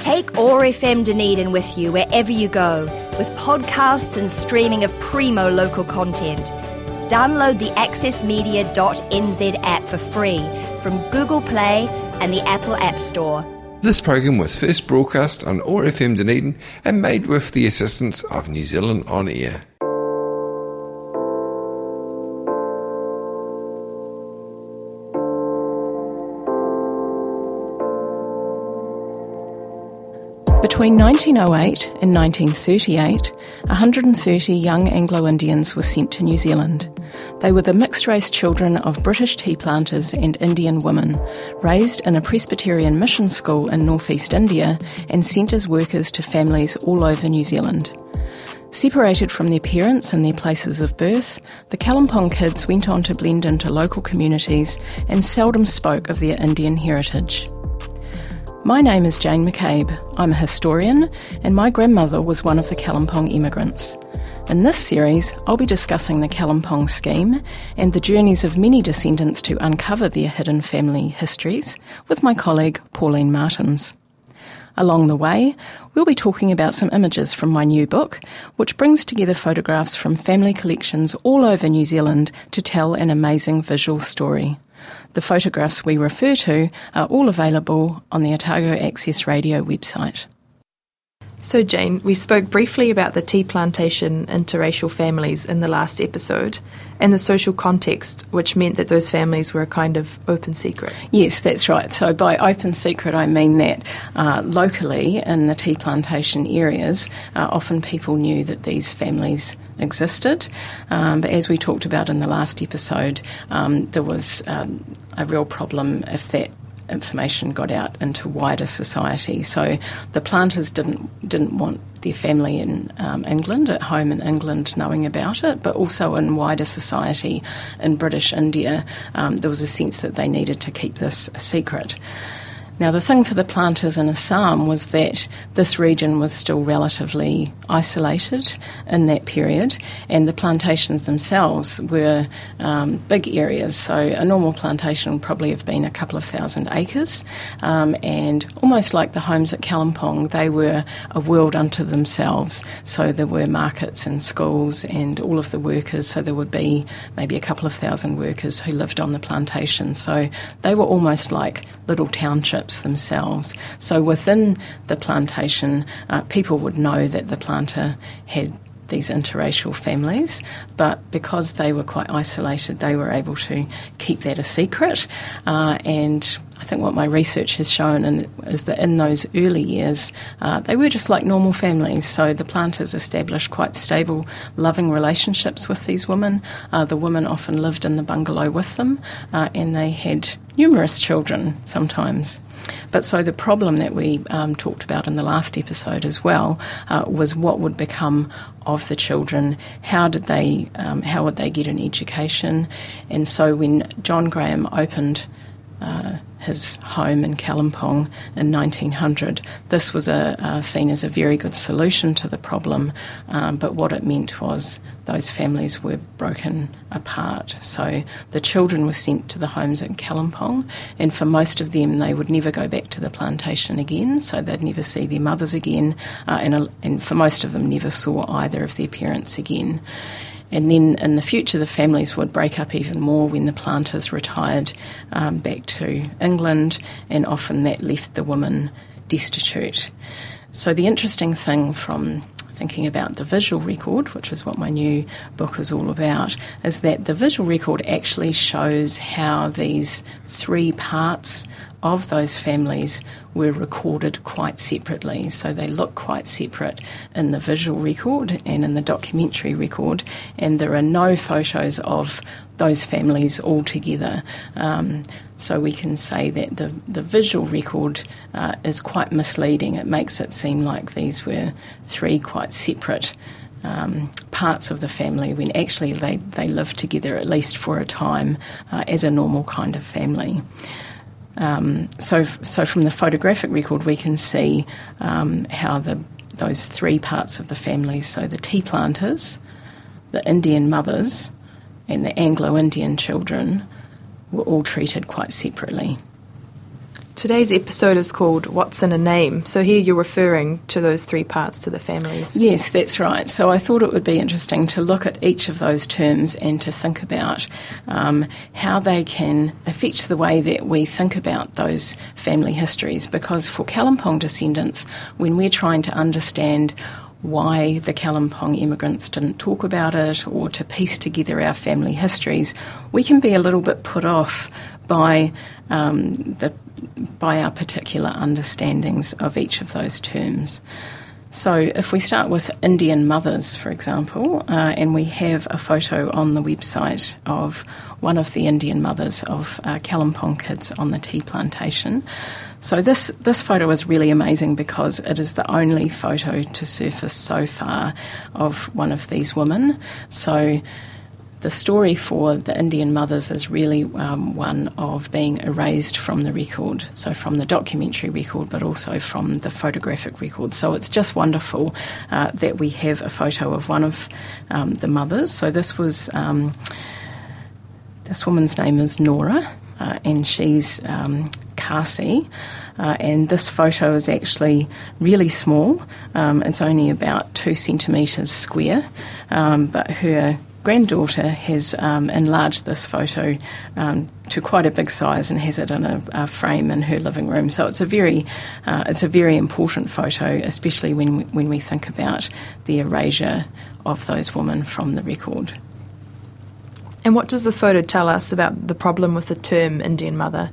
Take OAR FM Dunedin with you wherever you go, with podcasts and streaming of primo local content. Download the accessmedia.nz app for free from Google Play and the Apple App Store. This program was first broadcast on OAR FM Dunedin and made with the assistance of New Zealand On Air. Between 1908 and 1938, 130 young Anglo Indians were sent to New Zealand. They were the mixed race children of British tea planters and Indian women, raised in a Presbyterian mission school in northeast India and sent as workers to families all over New Zealand. Separated from their parents and their places of birth, the Kalimpong kids went on to blend into local communities and seldom spoke of their Indian heritage. My name is Jane McCabe. I'm a historian, and my grandmother was one of the Kalimpong immigrants. In this series, I'll be discussing the Kalimpong scheme and the journeys of many descendants to uncover their hidden family histories with my colleague Pauline Martins. Along the way, we'll be talking about some images from my new book, which brings together photographs from family collections all over New Zealand to tell an amazing visual story. The photographs we refer to are all available on the Otago Access Radio website. So, Jane, we spoke briefly about the tea plantation interracial families in the last episode and the social context, which meant that those families were a kind of open secret. Yes, that's right. So, by open secret, I mean that uh, locally in the tea plantation areas, uh, often people knew that these families existed. Um, but as we talked about in the last episode, um, there was um, a real problem if that information got out into wider society. So the planters didn't didn't want their family in um, England, at home in England, knowing about it, but also in wider society in British India, um, there was a sense that they needed to keep this a secret. Now, the thing for the planters in Assam was that this region was still relatively isolated in that period, and the plantations themselves were um, big areas. So, a normal plantation would probably have been a couple of thousand acres, um, and almost like the homes at Kalimpong, they were a world unto themselves. So, there were markets and schools and all of the workers. So, there would be maybe a couple of thousand workers who lived on the plantation. So, they were almost like little townships themselves. So within the plantation, uh, people would know that the planter had these interracial families, but because they were quite isolated, they were able to keep that a secret. Uh, and I think what my research has shown is that in those early years, uh, they were just like normal families. So the planters established quite stable, loving relationships with these women. Uh, the women often lived in the bungalow with them, uh, and they had numerous children sometimes. But so the problem that we um, talked about in the last episode as well uh, was what would become of the children. How did they? Um, how would they get an education? And so when John Graham opened. Uh, his home in Kalimpong in 1900. This was a, uh, seen as a very good solution to the problem, um, but what it meant was those families were broken apart. So the children were sent to the homes in Kalimpong, and for most of them, they would never go back to the plantation again, so they'd never see their mothers again, uh, and, and for most of them, never saw either of their parents again. And then in the future, the families would break up even more when the planters retired um, back to England, and often that left the woman destitute. So, the interesting thing from thinking about the visual record, which is what my new book is all about, is that the visual record actually shows how these three parts of those families were recorded quite separately. So they look quite separate in the visual record and in the documentary record, and there are no photos of those families all together. Um, so we can say that the, the visual record uh, is quite misleading. It makes it seem like these were three quite separate um, parts of the family when actually they, they lived together at least for a time uh, as a normal kind of family. Um, so, so from the photographic record, we can see um, how the those three parts of the family, so the tea planters, the Indian mothers, and the Anglo-Indian children, were all treated quite separately. Today's episode is called What's in a Name. So here you're referring to those three parts to the families. Yes, that's right. So I thought it would be interesting to look at each of those terms and to think about um, how they can affect the way that we think about those family histories. Because for Kalimpong descendants, when we're trying to understand why the Kalimpong immigrants didn't talk about it or to piece together our family histories, we can be a little bit put off by um, the by our particular understandings of each of those terms. So, if we start with Indian mothers, for example, uh, and we have a photo on the website of one of the Indian mothers of uh, Kalimpong kids on the tea plantation. So, this, this photo is really amazing because it is the only photo to surface so far of one of these women. So, the story for the Indian mothers is really um, one of being erased from the record, so from the documentary record, but also from the photographic record. So it's just wonderful uh, that we have a photo of one of um, the mothers. So this was um, this woman's name is Nora, uh, and she's um, Khasi. Uh, and this photo is actually really small. Um, it's only about two centimetres square, um, but her granddaughter has um, enlarged this photo um, to quite a big size and has it in a, a, frame in her living room. So it's a very, uh, it's a very important photo, especially when we, when we think about the erasure of those women from the record. And what does the photo tell us about the problem with the term Indian mother?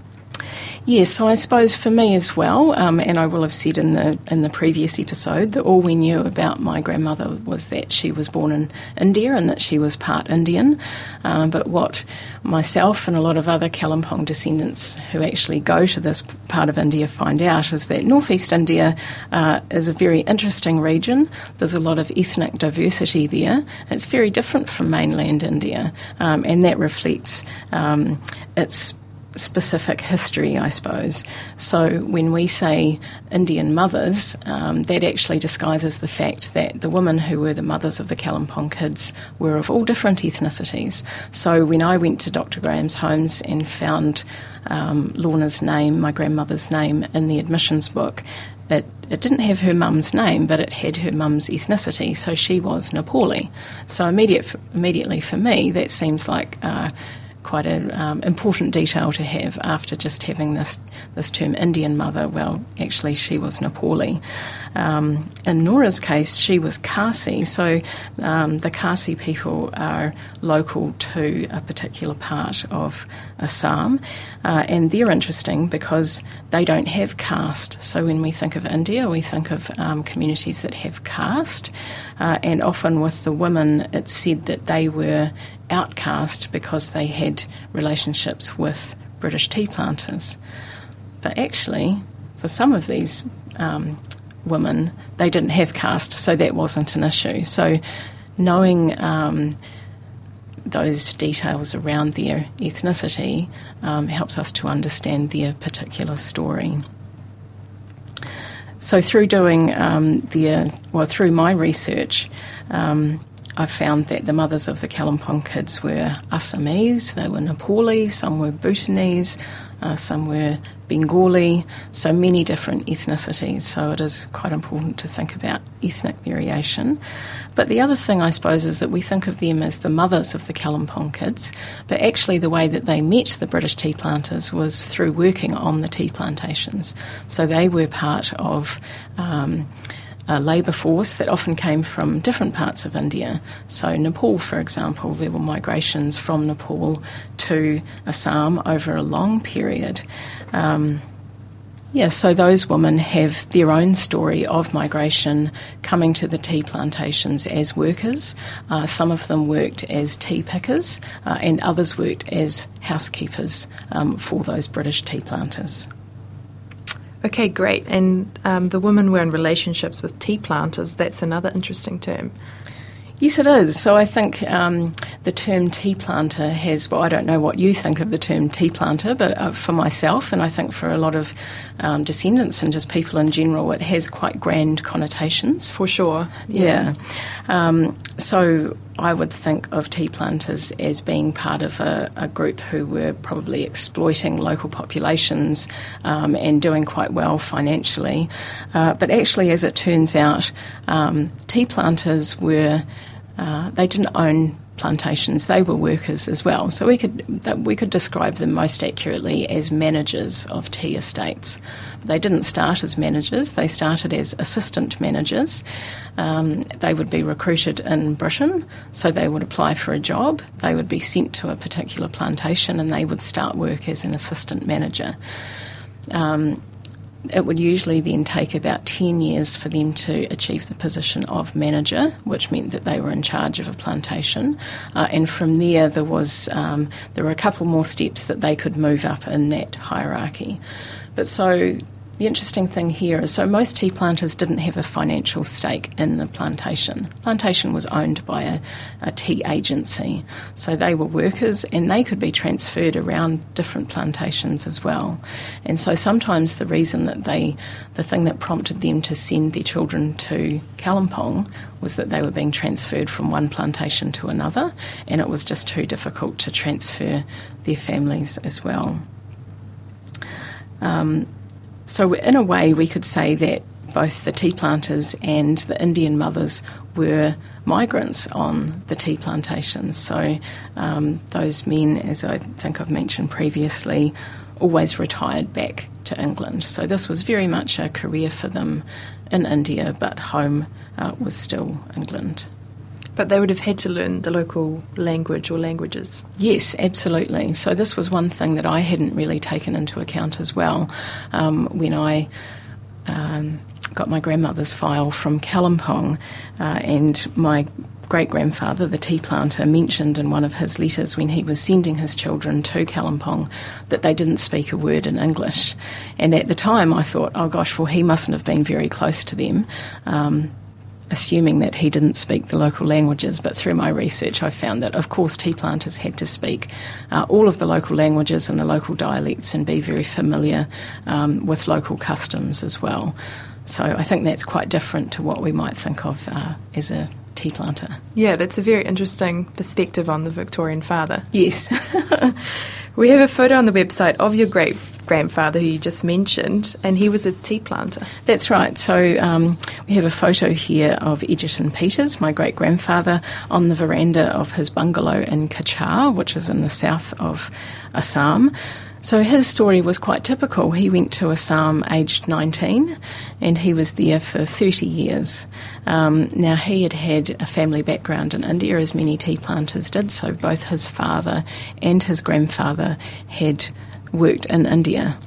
Yes, so I suppose for me as well, um, and I will have said in the in the previous episode that all we knew about my grandmother was that she was born in India and that she was part Indian. Um, but what myself and a lot of other Kalimpong descendants who actually go to this part of India find out is that northeast India uh, is a very interesting region. There's a lot of ethnic diversity there. It's very different from mainland India, um, and that reflects um, its specific history, I suppose. So when we say Indian mothers, um, that actually disguises the fact that the women who were the mothers of the Kalimpong kids were of all different ethnicities. So when I went to Dr. Graham's homes and found um, Lorna's name, my grandmother's name, in the admissions book, it, it didn't have her mum's name, but it had her mum's ethnicity, so she was Nepali. So immediate, immediately for me, that seems like uh, quite an um, important detail to have after just having this, this term Indian mother. Well, actually, she was Nepali. Um, in Nora's case, she was Khasi, so um, the Khasi people are local to a particular part of Assam, uh, and they're interesting because they don't have caste. So when we think of India, we think of um, communities that have caste, uh, and often with the women, it's said that they were outcast because they had relationships with British tea planters. But actually, for some of these um, women, they didn't have caste, so that wasn't an issue. So, knowing um, those details around their ethnicity um, helps us to understand their particular story. So, through doing um, their, well, through my research, um, I found that the mothers of the Kalimpong kids were Assamese, they were Nepali, some were Bhutanese, uh, some were Bengali, so many different ethnicities. So it is quite important to think about ethnic variation. But the other thing, I suppose, is that we think of them as the mothers of the Kalimpong kids, but actually the way that they met the British tea planters was through working on the tea plantations. So they were part of. Um, a labour force that often came from different parts of India. So, Nepal, for example, there were migrations from Nepal to Assam over a long period. Um, yeah, so those women have their own story of migration coming to the tea plantations as workers. Uh, some of them worked as tea pickers, uh, and others worked as housekeepers um, for those British tea planters. Okay, great. And um, the women were in relationships with tea planters. That's another interesting term. Yes, it is. So I think um, the term tea planter has, well, I don't know what you think of the term tea planter, but uh, for myself, and I think for a lot of um, descendants and just people in general, it has quite grand connotations. For sure. Yeah. yeah. Um, so I would think of tea planters as being part of a, a group who were probably exploiting local populations um, and doing quite well financially. Uh, but actually, as it turns out, um, tea planters were, uh, they didn't own plantations, they were workers as well. So we could we could describe them most accurately as managers of tea estates. They didn't start as managers; they started as assistant managers. Um, they would be recruited in Britain, so they would apply for a job. They would be sent to a particular plantation, and they would start work as an assistant manager. Um, it would usually then take about 10 years for them to achieve the position of manager, which meant that they were in charge of a plantation. Uh, and from there, there was um, there were a couple more steps that they could move up in that hierarchy. But so the interesting thing here is so most tea planters didn't have a financial stake in the plantation. Plantation was owned by a, a, tea agency, so they were workers and they could be transferred around different plantations as well. And so sometimes the reason that they, the thing that prompted them to send their children to Kalimpong was that they were being transferred from one plantation to another, and it was just too difficult to transfer their families as well. Um, so, in a way, we could say that both the tea planters and the Indian mothers were migrants on the tea plantations. So, um, those men, as I think I've mentioned previously, always retired back to England. So, this was very much a career for them in India, but home uh, was still England. But they would have had to learn the local language or languages. Yes, absolutely. So this was one thing that I hadn't really taken into account as well um, when I. Um, got my grandmother's file from Kalimpong, uh, and my great grandfather, the tea planter, mentioned in one of his letters when he was sending his children to Kalimpong that they didn't speak a word in English. And at the time, I thought, oh gosh, well, he mustn't have been very close to them. Um, assuming that he didn't speak the local languages, but through my research, I found that, of course, tea planters had to speak uh, all of the local languages and the local dialects and be very familiar um, with local customs as well. So I think that's quite different to what we might think of uh, as a tea planter. Yeah, that's a very interesting perspective on the Victorian father. Yes. we have a photo on the website of your great grandfather who you just mentioned, and he was a tea planter. That's right. So um, we have a photo here of Egerton Peters, my great grandfather, on the veranda of his bungalow in Cachar, which is in the south of Assam. So his story was quite typical. He went to Assam aged 19 and he was there for 30 years. Um, now, he had had a family background in India, as many tea planters did, so both his father and his grandfather had worked in India.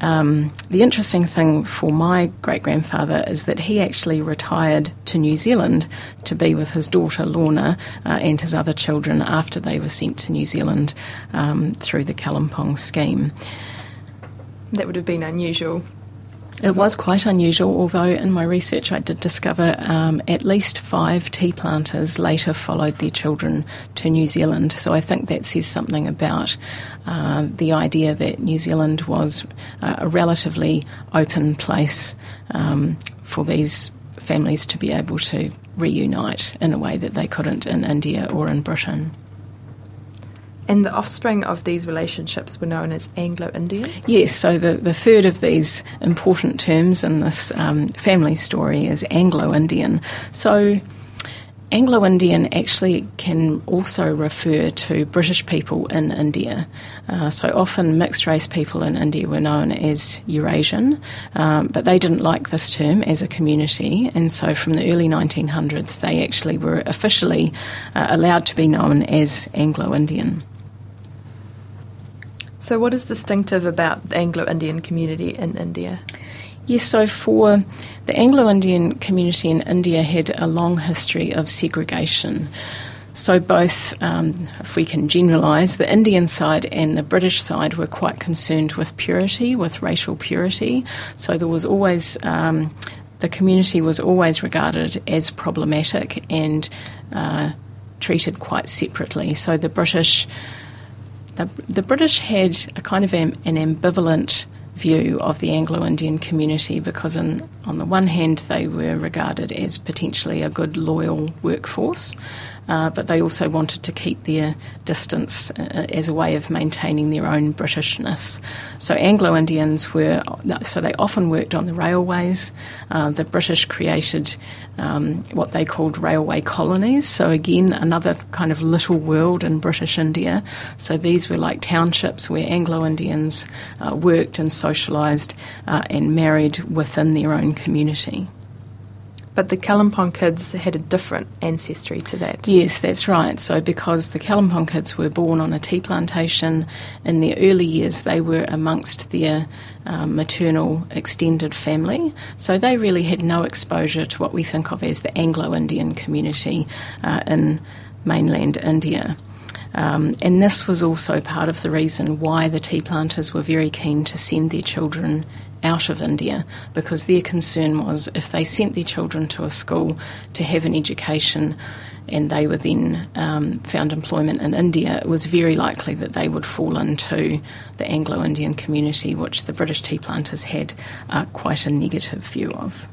Um, the interesting thing for my great grandfather is that he actually retired to New Zealand to be with his daughter Lorna uh, and his other children after they were sent to New Zealand um, through the Kalimpong scheme. That would have been unusual it was quite unusual, although in my research I did discover um, at least five tea planters later followed their children to New Zealand. So I think that says something about uh, the idea that New Zealand was uh, a relatively open place um, for these families to be able to reunite in a way that they couldn't in India or in Britain. And the offspring of these relationships were known as Anglo Indian? Yes, so the, the third of these important terms in this um, family story is Anglo Indian. So Anglo Indian actually can also refer to British people in India. Uh, so often mixed race people in India were known as Eurasian, um, but they didn't like this term as a community, and so from the early 1900s they actually were officially uh, allowed to be known as Anglo Indian. So, what is distinctive about the Anglo Indian community in India? Yes, so for the Anglo Indian community in India had a long history of segregation. So, both, um, if we can generalise, the Indian side and the British side were quite concerned with purity, with racial purity. So, there was always, um, the community was always regarded as problematic and uh, treated quite separately. So, the British the, the British had a kind of an, an ambivalent view of the Anglo Indian community because, in, on the one hand, they were regarded as potentially a good, loyal workforce. Uh, but they also wanted to keep their distance uh, as a way of maintaining their own Britishness. So Anglo Indians were, so they often worked on the railways. Uh, the British created um, what they called railway colonies. So again, another kind of little world in British India. So these were like townships where Anglo Indians uh, worked and socialised uh, and married within their own community. But the Kalimpong kids had a different ancestry to that. Yes, that's right. So, because the Kalimpong kids were born on a tea plantation in their early years, they were amongst their um, maternal extended family. So, they really had no exposure to what we think of as the Anglo Indian community uh, in mainland India. Um, and this was also part of the reason why the tea planters were very keen to send their children out of India because their concern was if they sent their children to a school to have an education and they were then um, found employment in India, it was very likely that they would fall into the Anglo Indian community, which the British tea planters had uh, quite a negative view of.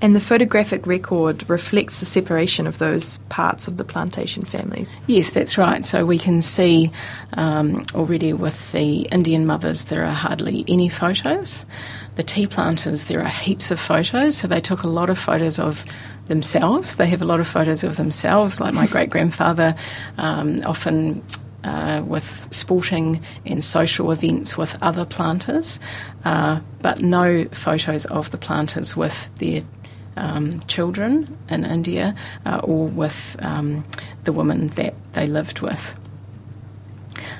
And the photographic record reflects the separation of those parts of the plantation families. Yes, that's right. So we can see um, already with the Indian mothers, there are hardly any photos. The tea planters, there are heaps of photos. So they took a lot of photos of themselves. They have a lot of photos of themselves, like my great grandfather um, often uh, with sporting and social events with other planters, uh, but no photos of the planters with their um, children in India uh, or with um, the women that they lived with.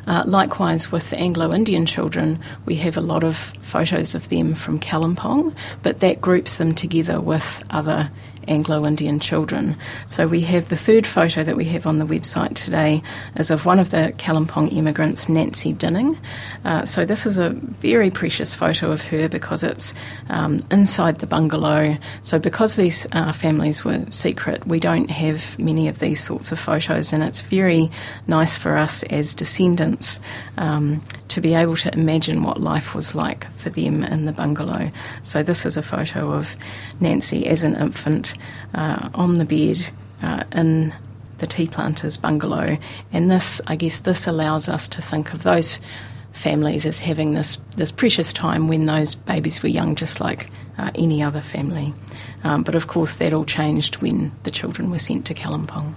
Uh, likewise, with the Anglo Indian children, we have a lot of photos of them from Kalimpong, but that groups them together with other Anglo Indian children. So we have the third photo that we have on the website today is of one of the Kalimpong immigrants, Nancy Dinning. Uh, so this is a very precious photo of her because it's um, inside the bungalow. So because these uh, families were secret, we don't have many of these sorts of photos, and it's very nice for us as descendants um, to be able to imagine what life was like for them in the bungalow. So this is a photo of Nancy as an infant uh, on the bed uh, in the tea planters bungalow, and this, I guess, this allows us to think of those families as having this this precious time when those babies were young, just like uh, any other family. Um, but of course, that all changed when the children were sent to Kalimpong.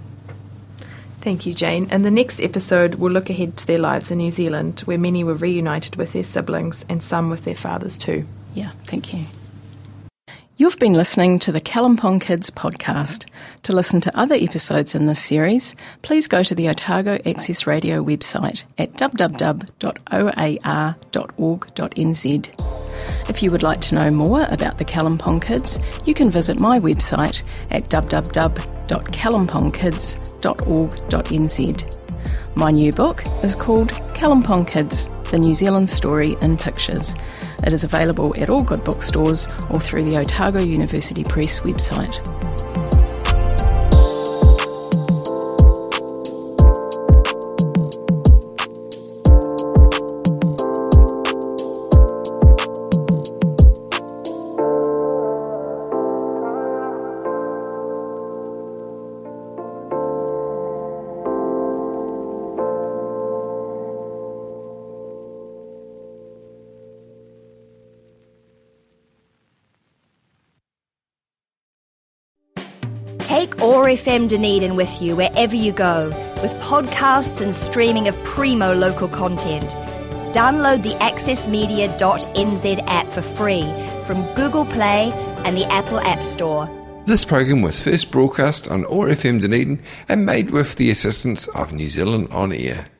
Thank you, Jane. In the next episode, we'll look ahead to their lives in New Zealand, where many were reunited with their siblings and some with their fathers too. Yeah, thank you. You've been listening to the Kalimpong Kids podcast. To listen to other episodes in this series, please go to the Otago Access Radio website at www.oar.org.nz. If you would like to know more about the Kalimpong Kids, you can visit my website at www.kalimpongkids.org.nz. My new book is called Kalimpong Kids The New Zealand Story in Pictures. It is available at all good bookstores or through the Otago University Press website. Take OAR FM Dunedin with you wherever you go, with podcasts and streaming of primo local content. Download the accessmedia.nz app for free from Google Play and the Apple App Store. This program was first broadcast on OAR FM Dunedin and made with the assistance of New Zealand On Air.